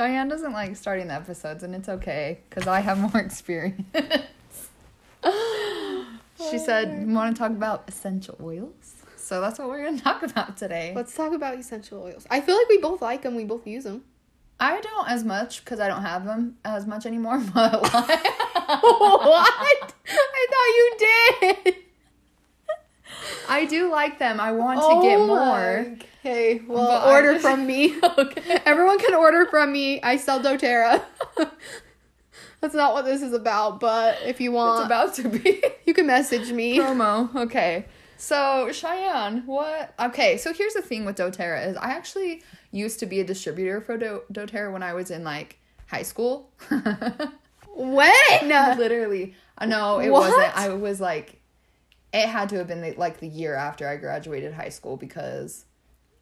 Cheyenne doesn't like starting the episodes, and it's okay because I have more experience. she said, "You want to talk about essential oils?" So that's what we're gonna talk about today. Let's talk about essential oils. I feel like we both like them. We both use them. I don't as much because I don't have them as much anymore. But like, what? I thought you did. I do like them. I want to get oh more. Okay, well, But order just- from me. Okay. Everyone can order from me. I sell DoTerra. That's not what this is about, but if you want, It's about to be you can message me. promo. Okay. So Cheyenne, what? Okay, so here's the thing with DoTerra is I actually used to be a distributor for Do- DoTerra when I was in like high school. When? No, literally, uh, no, it What? wasn't. I was like, it had to have been the, like the year after I graduated high school because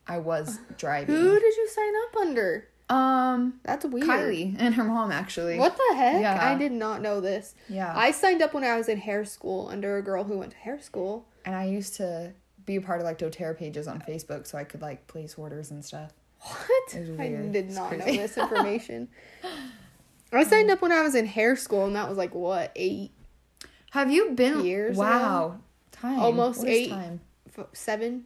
I was driving. Who did you sign up under? Um, That's weird. Kylie and her mom actually. What the heck? Yeah. I did not know this. Yeah. I signed up when I was in hair school under a girl who went to hair school. and I used to be a part of like DoTerra pages on Facebook, so I could like place orders and stuff. What? I did not know this information. I signed up when I was in hair school, and that was like what eight, Have you been Years Wow, time Almost What is eight. Time. f- seven?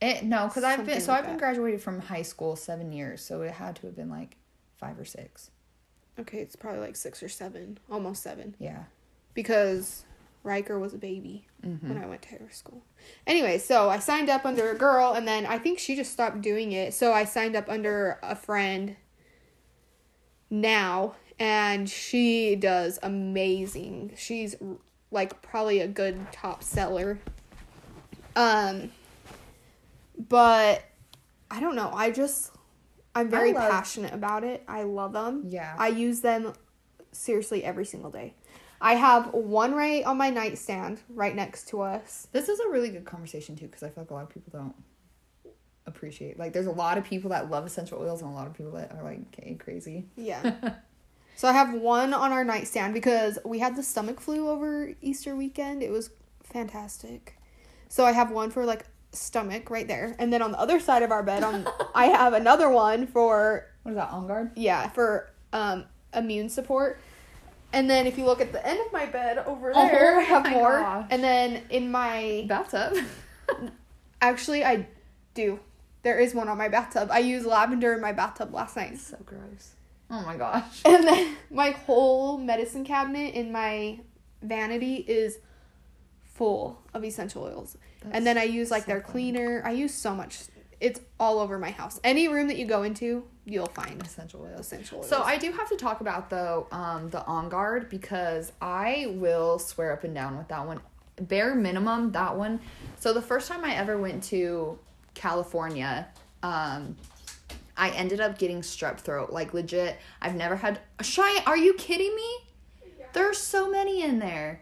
It no, because I've been so like I've been that. graduated from high school seven years, so it had to have been like five or six. Okay, it's probably like six or seven, almost seven, Yeah. because Riker was a baby Mm-hmm. when I went to hair school. Anyway, so I signed up under a girl, and then I think she just stopped doing it. So I signed up under a friend now, and she does amazing. She's like probably a good top seller. Um, but I don't know. I just I'm very love- passionate about it. I love them. Yeah. I use them seriously every single day. I have one right on my nightstand right next to us. This is a really good conversation too, because I feel like a lot of people don't appreciate. Like, there's a lot of people that love essential oils, and a lot of people that are like okay, crazy. Yeah. so I have one on our nightstand because we had the stomach flu over Easter weekend. It was fantastic. So I have one for like stomach right there. And then on the other side of our bed on I have another one for What is that? On guard. yeah, for um immune support. And then if you look at the end of my bed over Oh there, I have more. gosh. And then in my Bathtub. actually I do. There is one on my bathtub. I used lavender in my bathtub last night. so gross. Oh my gosh. And then my whole medicine cabinet in my vanity is full of essential oils. and then I use like so their funny. cleaner. I use so much. It's all over my house. Any room that you go into, you'll find Essential oils. essential oils. So I do have to talk about though um, the On Guard because I will swear up and down with that one. Bare minimum, that one. So the first time I ever went to California, um, I ended up getting strep throat. Like legit, I've never had. Shy, are you kidding me? There's so many in there.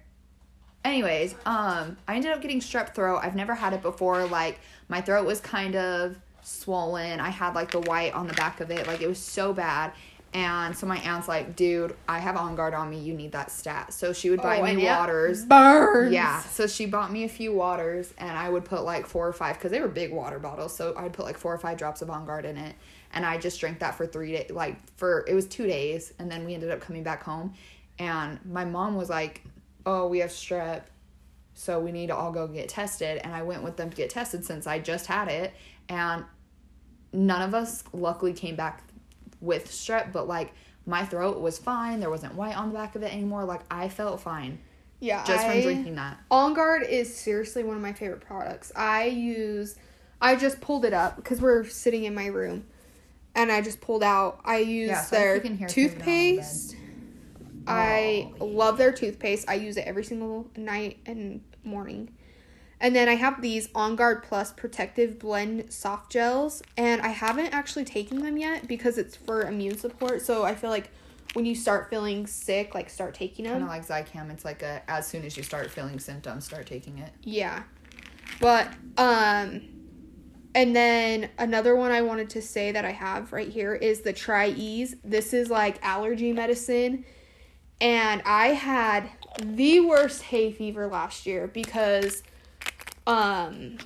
Anyways, um, I ended up getting strep throat. I've never had it before. Like my throat was kind of swollen. I had like the white on the back of it. Like it was so bad. And so my aunt's like, dude, I have on guard on me. You need that stat. So she would buy Oh, me waters. burns. Yeah. So she bought me a few waters and I would put like four or five because they were big water bottles. So I'd put like four or five drops of On Guard in it. And I just drank that for three days. Like for, it was two days. And then we ended up coming back home. And my mom was like, oh, we have strep. So we need to all go get tested. And I went with them to get tested since I just had it. And none of us luckily came back with strep, but like my throat was fine. There wasn't white on the back of it anymore. Like I felt fine Yeah. just I, from drinking that. On Guard is seriously one of my favorite products. I use, I just pulled it up because we're sitting in my room, and I just pulled out. I use Yeah, so their you can hear Taylor on the toothpaste. I Oh, love their toothpaste. I use it every single night and morning. And then I have these On Guard Plus Protective Blend soft gels, and I haven't actually taken them yet because it's for immune support. So I feel like when you start feeling sick, like start taking them. Kind of like Zicam. It's like a as soon as you start feeling symptoms, start taking it. Yeah. But um and then another one I wanted to say that I have right here is the Tri Ease. This is like allergy medicine. And I had the worst hay fever last year because um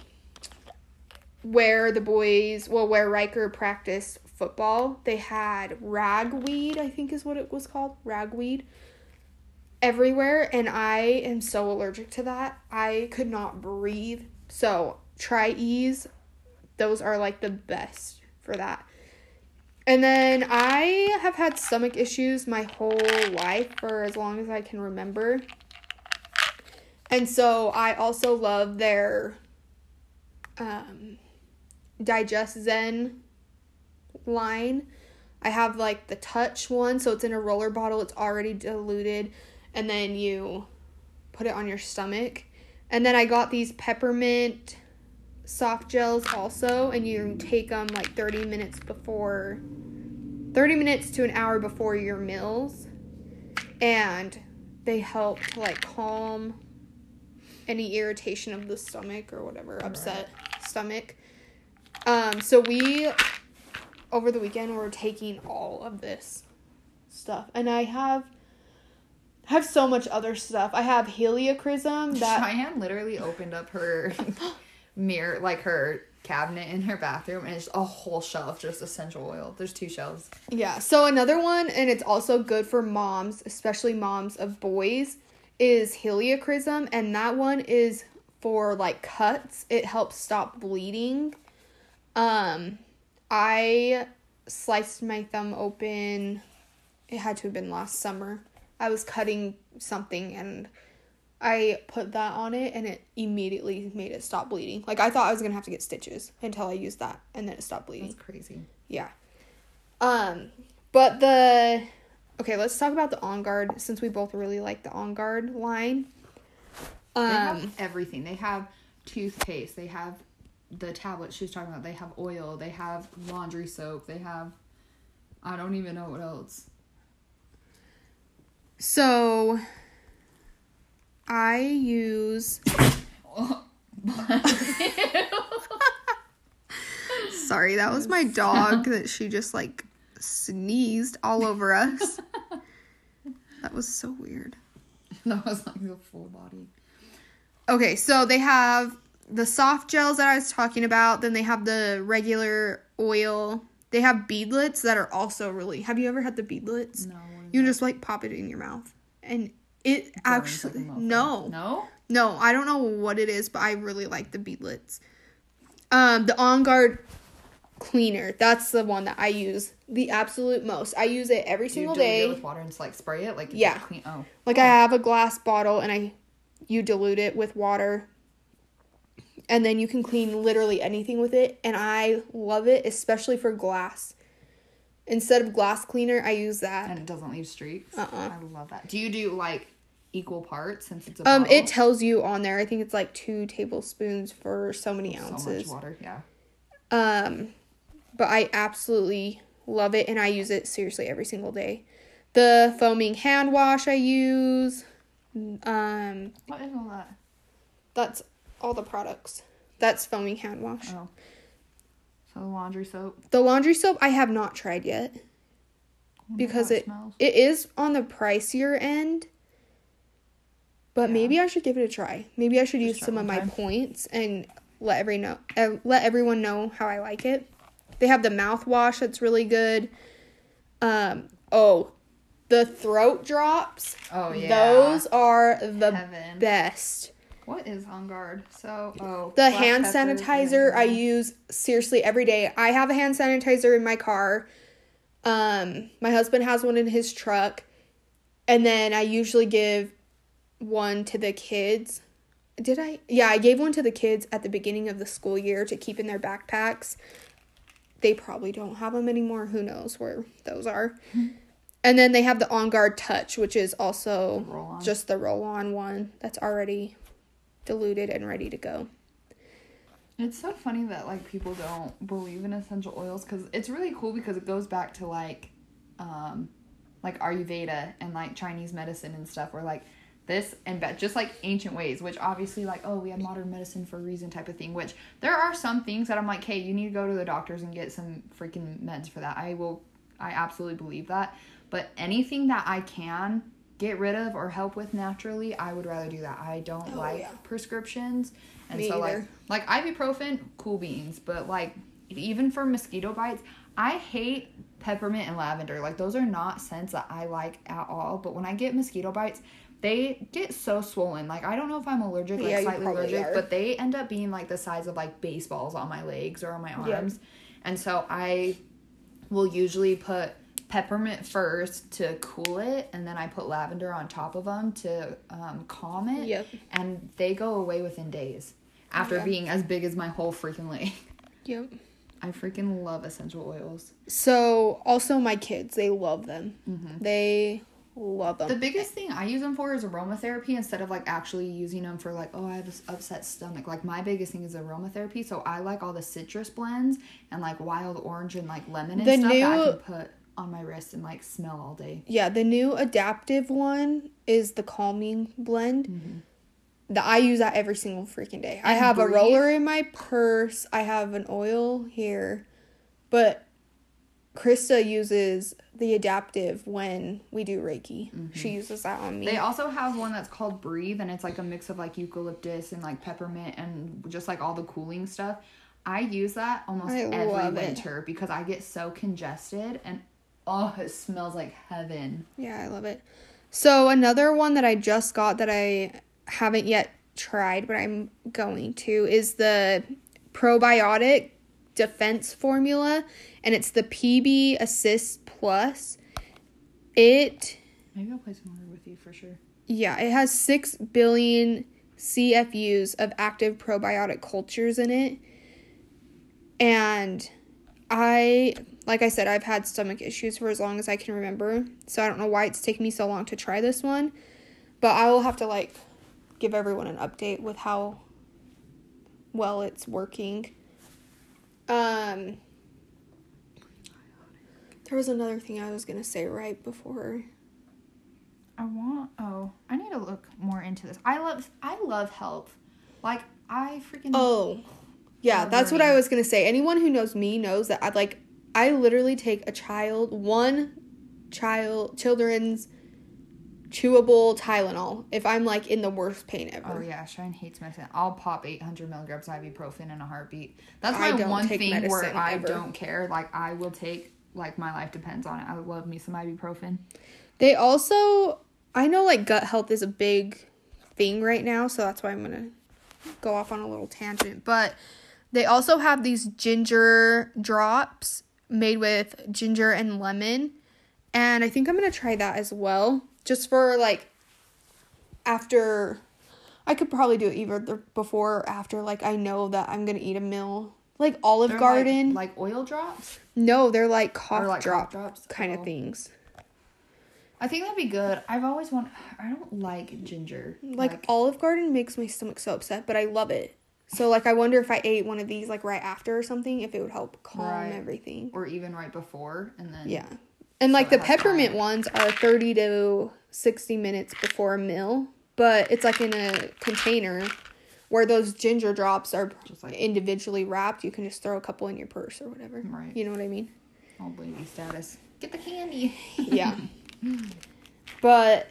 where the boys well where Riker practiced football, they had ragweed, I think is what it was called, ragweed everywhere and I am so allergic to that. I could not breathe. So, TriEase. those are like the best for that. And then I have had stomach issues my whole life for as long as I can remember. And so I also love their um, DigestZen line. I have like the touch one, so it's in a roller bottle, it's already diluted, and then you put it on your stomach. And then I got these peppermint soft gels also, and you take them like 30 minutes before, 30 minutes to an hour before your meals. And they help to like calm any irritation of the stomach or whatever, upset stomach. Um, so we, over the weekend, were taking all of this stuff. And I have have so much other stuff. I have helichrysum that Cheyenne literally opened up her mirror, like her cabinet in her bathroom, and it's a whole shelf just essential oil. There's two shelves. Yeah. So another one, and it's also good for moms, especially moms of boys, is helichrysum, and that one is for like cuts. It helps stop bleeding. Um, I sliced my thumb open. It had to have been last summer. I was cutting something and I put that on it and it immediately made it stop bleeding. Like I thought I was gonna have to get stitches until I used that and then it stopped bleeding. That's crazy. Yeah. Um, but the okay, let's talk about the On Guard since we both really like the On Guard line. They Um, have everything. They have toothpaste. They have the tablet she was talking about. They have oil. They have laundry soap. They have I don't even know what else. so I use Sorry, that was my dog that she just like sneezed all over us. That was so weird. that was like the full body. Okay, so they have the soft gels that I was talking about, then they have the regular oil. They have beadlets that are also really. Have you ever had the beadlets? No. You just like pop it in your mouth. And it Burns actually like no. No? No, I don't know what it is, but I really like the beadlets. Um, the On Guard cleaner. That's the one that I use the absolute most. I use it every single day. it with water and just like spray it? Like Yeah. clean oh. Like I have a glass bottle and I you dilute it with water. And then you can clean literally anything with it and I love it especially for glass. Instead of glass cleaner, I use that. And it doesn't leave streaks. Uh-uh. I love that. Do you do like equal parts since it's a Um it tells you on there. I think it's like 2 tablespoons for so many ounces. so much water, yeah. Um, but I absolutely love it and I use it seriously every single day. The foaming hand wash I use. Um, What is all that? that's all the products. That's foaming hand wash. Oh. So laundry soap. The laundry soap I have not tried yet because how it smells. it is on the pricier end. But Yeah. maybe I should give it a try. Maybe I should Just use some of my time. points and let every know uh, let everyone know how I like it. They have the mouthwash that's really good. Um oh, the throat drops. Oh yeah. Those are the Heaven. best. What is on guard? So oh The hand sanitizer I use seriously every day. I have a hand sanitizer in my car. Um, my husband has one in his truck, and then I usually give one to the kids. Did I? Yeah, I gave one to the kids at the beginning of the school year to keep in their backpacks. They probably don't have them anymore. Who knows where those are? And then they have the On Guard Touch, which is also just the roll on one that's already diluted and ready to go. It's so funny that like people don't believe in essential oils because it's really cool because it goes back to like, um, like Ayurveda and like Chinese medicine and stuff. Where like this and be- just like ancient ways, which obviously like oh we have modern medicine for a reason type of thing. Which there are some things that I'm like, hey, you need to go to the doctors and get some freaking meds for that. I will, I absolutely believe that. But anything that I can get rid of or help with naturally, I would rather do that. I don't Oh, like yeah. prescriptions. And Me so either. like like ibuprofen, cool beans, but like even for mosquito bites, I hate peppermint and lavender. Like those are not scents that I like at all. But when I get mosquito bites, they get so swollen. Like I don't know if I'm allergic, like Yeah, slightly allergic, are. but they end up being like the size of like baseballs on my legs or on my Yeah. arms. And so I will usually put peppermint first to cool it, and then I put lavender on top of them to um, calm it. Yep. And they go away within days after Yeah. being as big as my whole freaking leg. Yep. I freaking love essential oils. So also my kids, they love them. They love them. The biggest thing I use them for is aromatherapy instead of like actually using them for like, oh, I have this upset stomach. Like my biggest thing is aromatherapy. So I like all the citrus blends and like wild orange and like lemon and The stuff that I can put on my wrist and like smell all day. yeah, the new Adaptiv one is the calming blend. Mm-hmm. That I use that every single freaking day. I And have a roller in my purse. I have an oil here, but Krista uses the Adaptiv when we do Reiki. She mm-hmm. uses that on me. They also have one that's called Breathe and it's like a mix of like eucalyptus and like peppermint and just like all the cooling stuff. I use that almost I every love it. winter because I get so congested and oh, it smells like heaven. Yeah, I love it. So another one that I just got that I haven't yet tried, but I'm going to is the probiotic defense formula, and it's the PB Assist Plus. It Maybe I'll play some more with you for sure. yeah, it has 6 billion CFUs of active probiotic cultures in it. And I, like I said, I've had stomach issues for as long as I can remember. So I don't know why it's taking me so long to try this one. But I will have to, like, give everyone an update with how well it's working. Um, there was another thing I was going to say right before. I want. Oh, I need to look more into this. I love. I love health. Like I freaking. Oh, yeah, that's what I was gonna say. Anyone who knows me knows that I like. I literally take a child, one child, children's chewable Tylenol if I'm like in the worst pain ever. Oh yeah, Shine hates medicine. I'll pop 800 milligrams ibuprofen in a heartbeat. That's I my one take thing where medicine I don't care. Like I will take. Like my life depends on it. I love me some ibuprofen. They also, I know like gut health is a big thing right now, so that's why I'm gonna go off on a little tangent. But they also have these ginger drops made with ginger and lemon, and I think I'm gonna try that as well, just for like after. I could probably do it either before or after. Like I know that I'm gonna eat a meal, like Olive They're Garden. like, like oil drops no, they're like cough like drop drop drops kind of Oh. things. I think that'd be good. I've always wanted. I don't like ginger. Like, Olive Garden makes my stomach so upset, but I love it. So like I wonder if I ate one of these like right after or something, if it would help calm Right. everything. or even right before, and then Yeah. And like the peppermint time. ones are 30 to 60 minutes before a meal, but it's like in a container where those ginger drops are Just like- individually wrapped. You can just throw a couple in your purse or whatever. Right. You know what I mean? all baby status. Get the candy. Yeah. but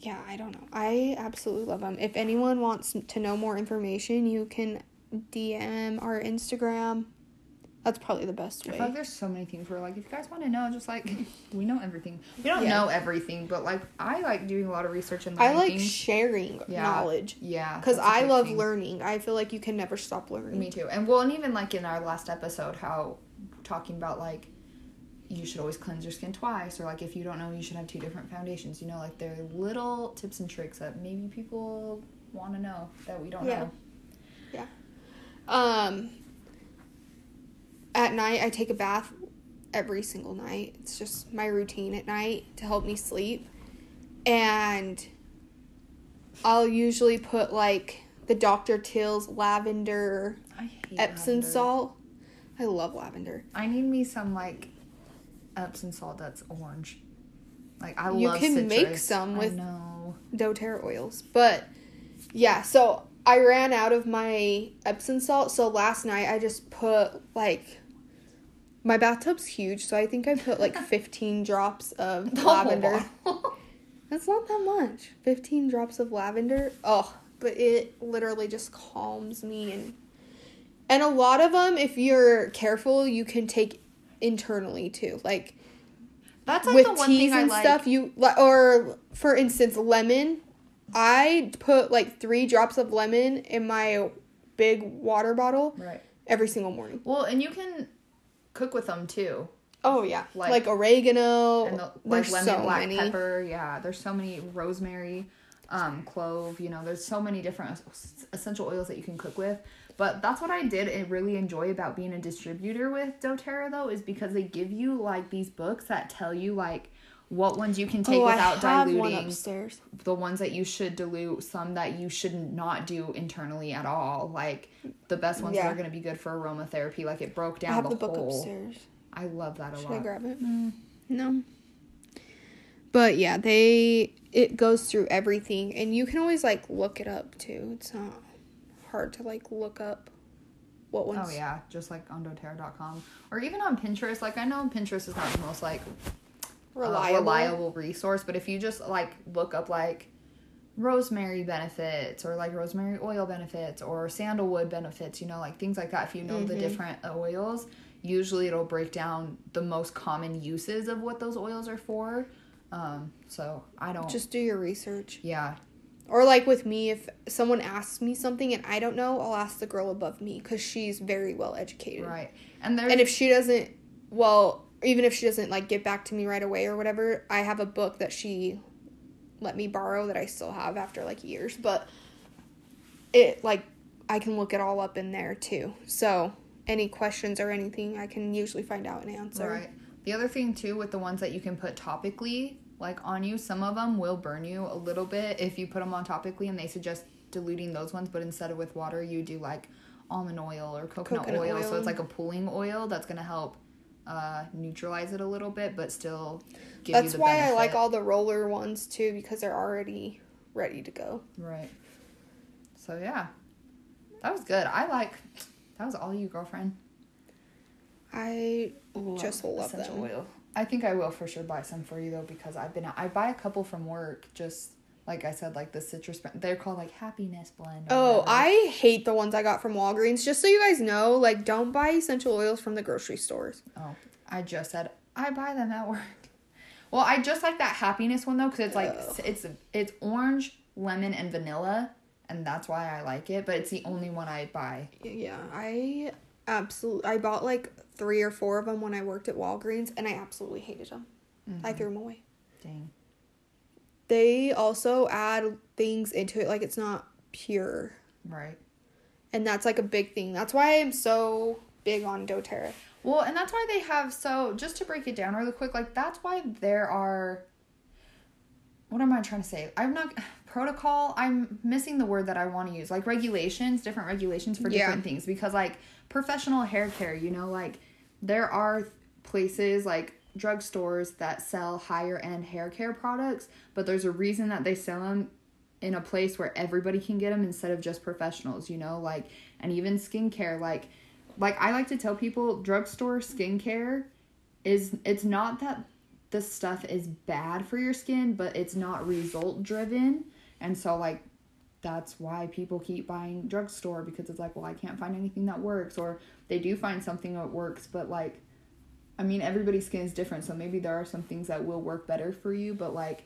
yeah, I don't know. I absolutely love them. If anyone wants to know more information, you can DM our Instagram. That's probably the best I way. feel like there's so many things where like if you guys want to know, just like we know everything. We don't Yeah. know everything, but like I like doing a lot of research and I like things. sharing Yeah. knowledge yeah, because I love thing. learning. I feel like you can never stop learning. Me too. And well, and even like in our last episode, how talking about like you should always cleanse your skin twice, or like if you don't know, you should have two different foundations. You know, like they're little tips and tricks that maybe people want to know that we don't know. Yeah. Um, at night, I take a bath every single night. It's just my routine at night to help me sleep. And I'll usually put like the Dr. Teal's lavender Epsom lavender. salt. I love lavender. I need me some like Epsom salt that's orange. Like I. You love can make some with- doTERRA oils. But yeah, so I ran out of my Epsom salt. So last night I just put like my bathtub's huge, so I think I put like 15 drops of lavender. That's not that much. 15 drops of lavender. Oh, but it literally just calms me and And a lot of them, if you're careful, you can take internally too. Like That's like with the one teas and like. stuff, you or for instance, lemon. I put like three drops of lemon in my big water bottle Right. every single morning. Well, and you can cook with them too. Oh yeah, Like- like, oregano. and the, like lemon, so black many. pepper. Yeah, there's so many rosemary, um, clove. You know, there's so many different essential oils that you can cook with. But that's what I did and really enjoy about being a distributor with DoTerra though is because they give you like these books that tell you like what ones you can take oh, without I have one diluting, upstairs. the ones that you should dilute, some that you should not do internally at all. Like the best ones that are going to be good for aromatherapy. Like it broke I down have the, the book whole. upstairs. I love that a lot. Should I grab it? No. But yeah, they it goes through everything, and you can always like look it up too. It's not hard to like look up what ones. Oh yeah, just like on doterra.com or even on Pinterest. Like I know Pinterest is not the most like uh, reliable. reliable resource, but if you just like look up like rosemary benefits or like rosemary oil benefits or sandalwood benefits, you know, like things like that. If you know the different oils, usually it'll break down the most common uses of what those oils are for. Um, so I don't. Just do your research. yeah, Or like with me, if someone asks me something and I don't know, I'll ask the girl above me because she's very well educated. right. And there's And if she doesn't, well, even if she doesn't like get back to me right away or whatever, I have a book that she let me borrow that I still have after like years, but it like I can look it all up in there too. So any questions or anything, I can usually find out and answer. Right. The other thing too with the ones that you can put topically, like on you, some of them will burn you a little bit if you put them on topically, and they suggest diluting those ones. But instead of with water, you do like almond oil or coconut, Coconut oil, So it's like a pooling oil that's gonna help uh, neutralize it a little bit, but still give you That's why I like all the roller ones too because they're already ready to go. Right. So yeah, that was good. I like. That was all you, girlfriend. I just love essential them. oil. I think I will for sure buy some for you though because I've been I buy a couple from work just like I said like the citrus they're called like happiness blend. Oh, whatever. I hate the ones I got from Walgreens. Just so you guys know, like don't buy essential oils from the grocery stores. oh I just said I buy them at work. Well, I just like that happiness one though because it's like it's it's orange, lemon, and vanilla, and that's why I like it. But it's the only one I buy. Yeah, I absolutely I bought like 3 or 4 of them when I worked at Walgreens and I absolutely hated them. I threw them away. Dang. They also add things into it like it's not pure. Right. And that's like a big thing. That's why I'm so big on doTERRA. Well, and that's why they have so just to break it down really quick, like that's why there are what am I trying to say? I'm not protocol, I'm missing the word that I want to use. Like regulations, different regulations for Yeah. different things because like professional hair care, you know, like there are places like drugstores that sell higher end hair care products, but there's a reason that they sell them in a place where everybody can get them instead of just professionals, you know, like and even skincare like like I like to tell people drugstore skincare is it's not that the stuff is bad for your skin, but it's not result driven. And so like that's why people keep buying drugstore because it's like, well, I can't find anything that works or they do find something that works, but like I mean, everybody's skin is different, so maybe there are some things that will work better for you, but like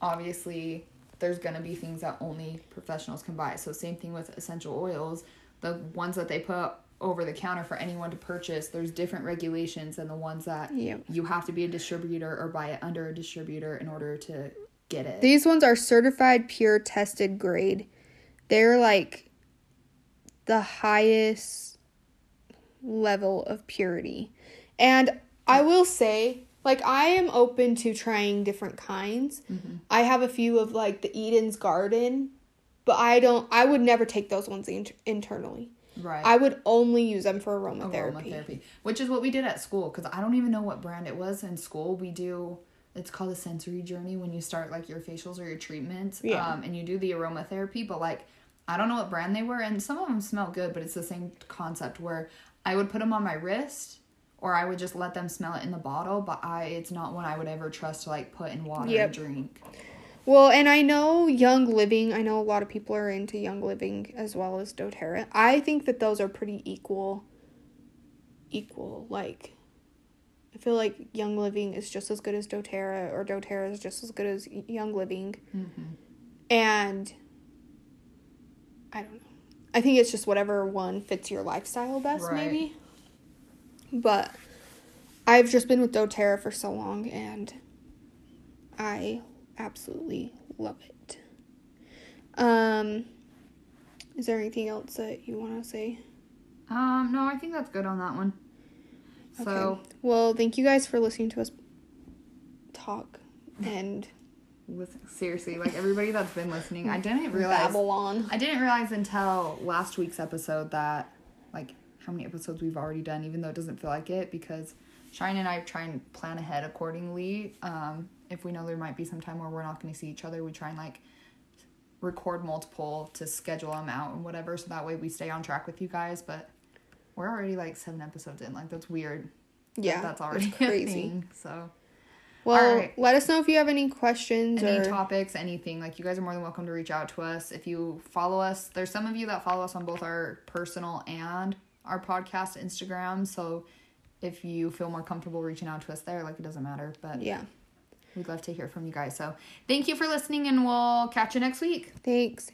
obviously there's going to be things that only professionals can buy. So same thing with essential oils, the ones that they put over the counter for anyone to purchase, there's different regulations than the ones that Yep. you have to be a distributor or buy it under a distributor in order to get it. These ones are certified pure tested grade. They're like the highest level of purity. And I will say, like, I am open to trying different kinds. Mm-hmm. I have a few of like the Eden's Garden, but I don't, I would never take those ones in- internally. right. I would only use them for aromatherapy. aromatherapy, which is what we did at school because I don't even know what brand it was in school. We do it's called a sensory journey when you start like your facials or your treatments, Yeah. um, and you do the aromatherapy. But like I don't know what brand they were, and some of them smell good, but it's the same concept where I would put them on my wrist. Or I would just let them smell it in the bottle, but I it's not one I would ever trust to like put in water Yep. and drink. Well, and I know Young Living, I know a lot of people are into Young Living as well as doTERRA. I think that those are pretty equal equal like I feel like Young Living is just as good as doTERRA or doTERRA is just as good as Young Living. Mm-hmm. And I don't know. I think it's just whatever one fits your lifestyle best Right. maybe. But I've just been with doTERRA for so long and I absolutely love it. Um is there anything else that you want to say? Um, no, I think that's good on that one. So Okay. Well, thank you guys for listening to us talk and with seriously, like everybody that's been listening, I didn't realize babble on. I didn't realize until last week's episode that like how many episodes we've already done, even though it doesn't feel like it, because Shine and I try and plan ahead accordingly. Um, if we know there might be some time where we're not going to see each other, we try and like record multiple to schedule them out and whatever, so that way we stay on track with you guys. But we're already like seven episodes in, like that's weird. that Yeah. that's already crazy. thing. So Well, Alright. let us know if you have any questions any or topics, anything, like you guys are more than welcome to reach out to us. If you follow us, there's some of you that follow us on both our personal and our podcast Instagram. So if you feel more comfortable reaching out to us there, like it doesn't matter. But yeah. we'd love to hear from you guys. So thank you for listening and we'll catch you next week. Thanks.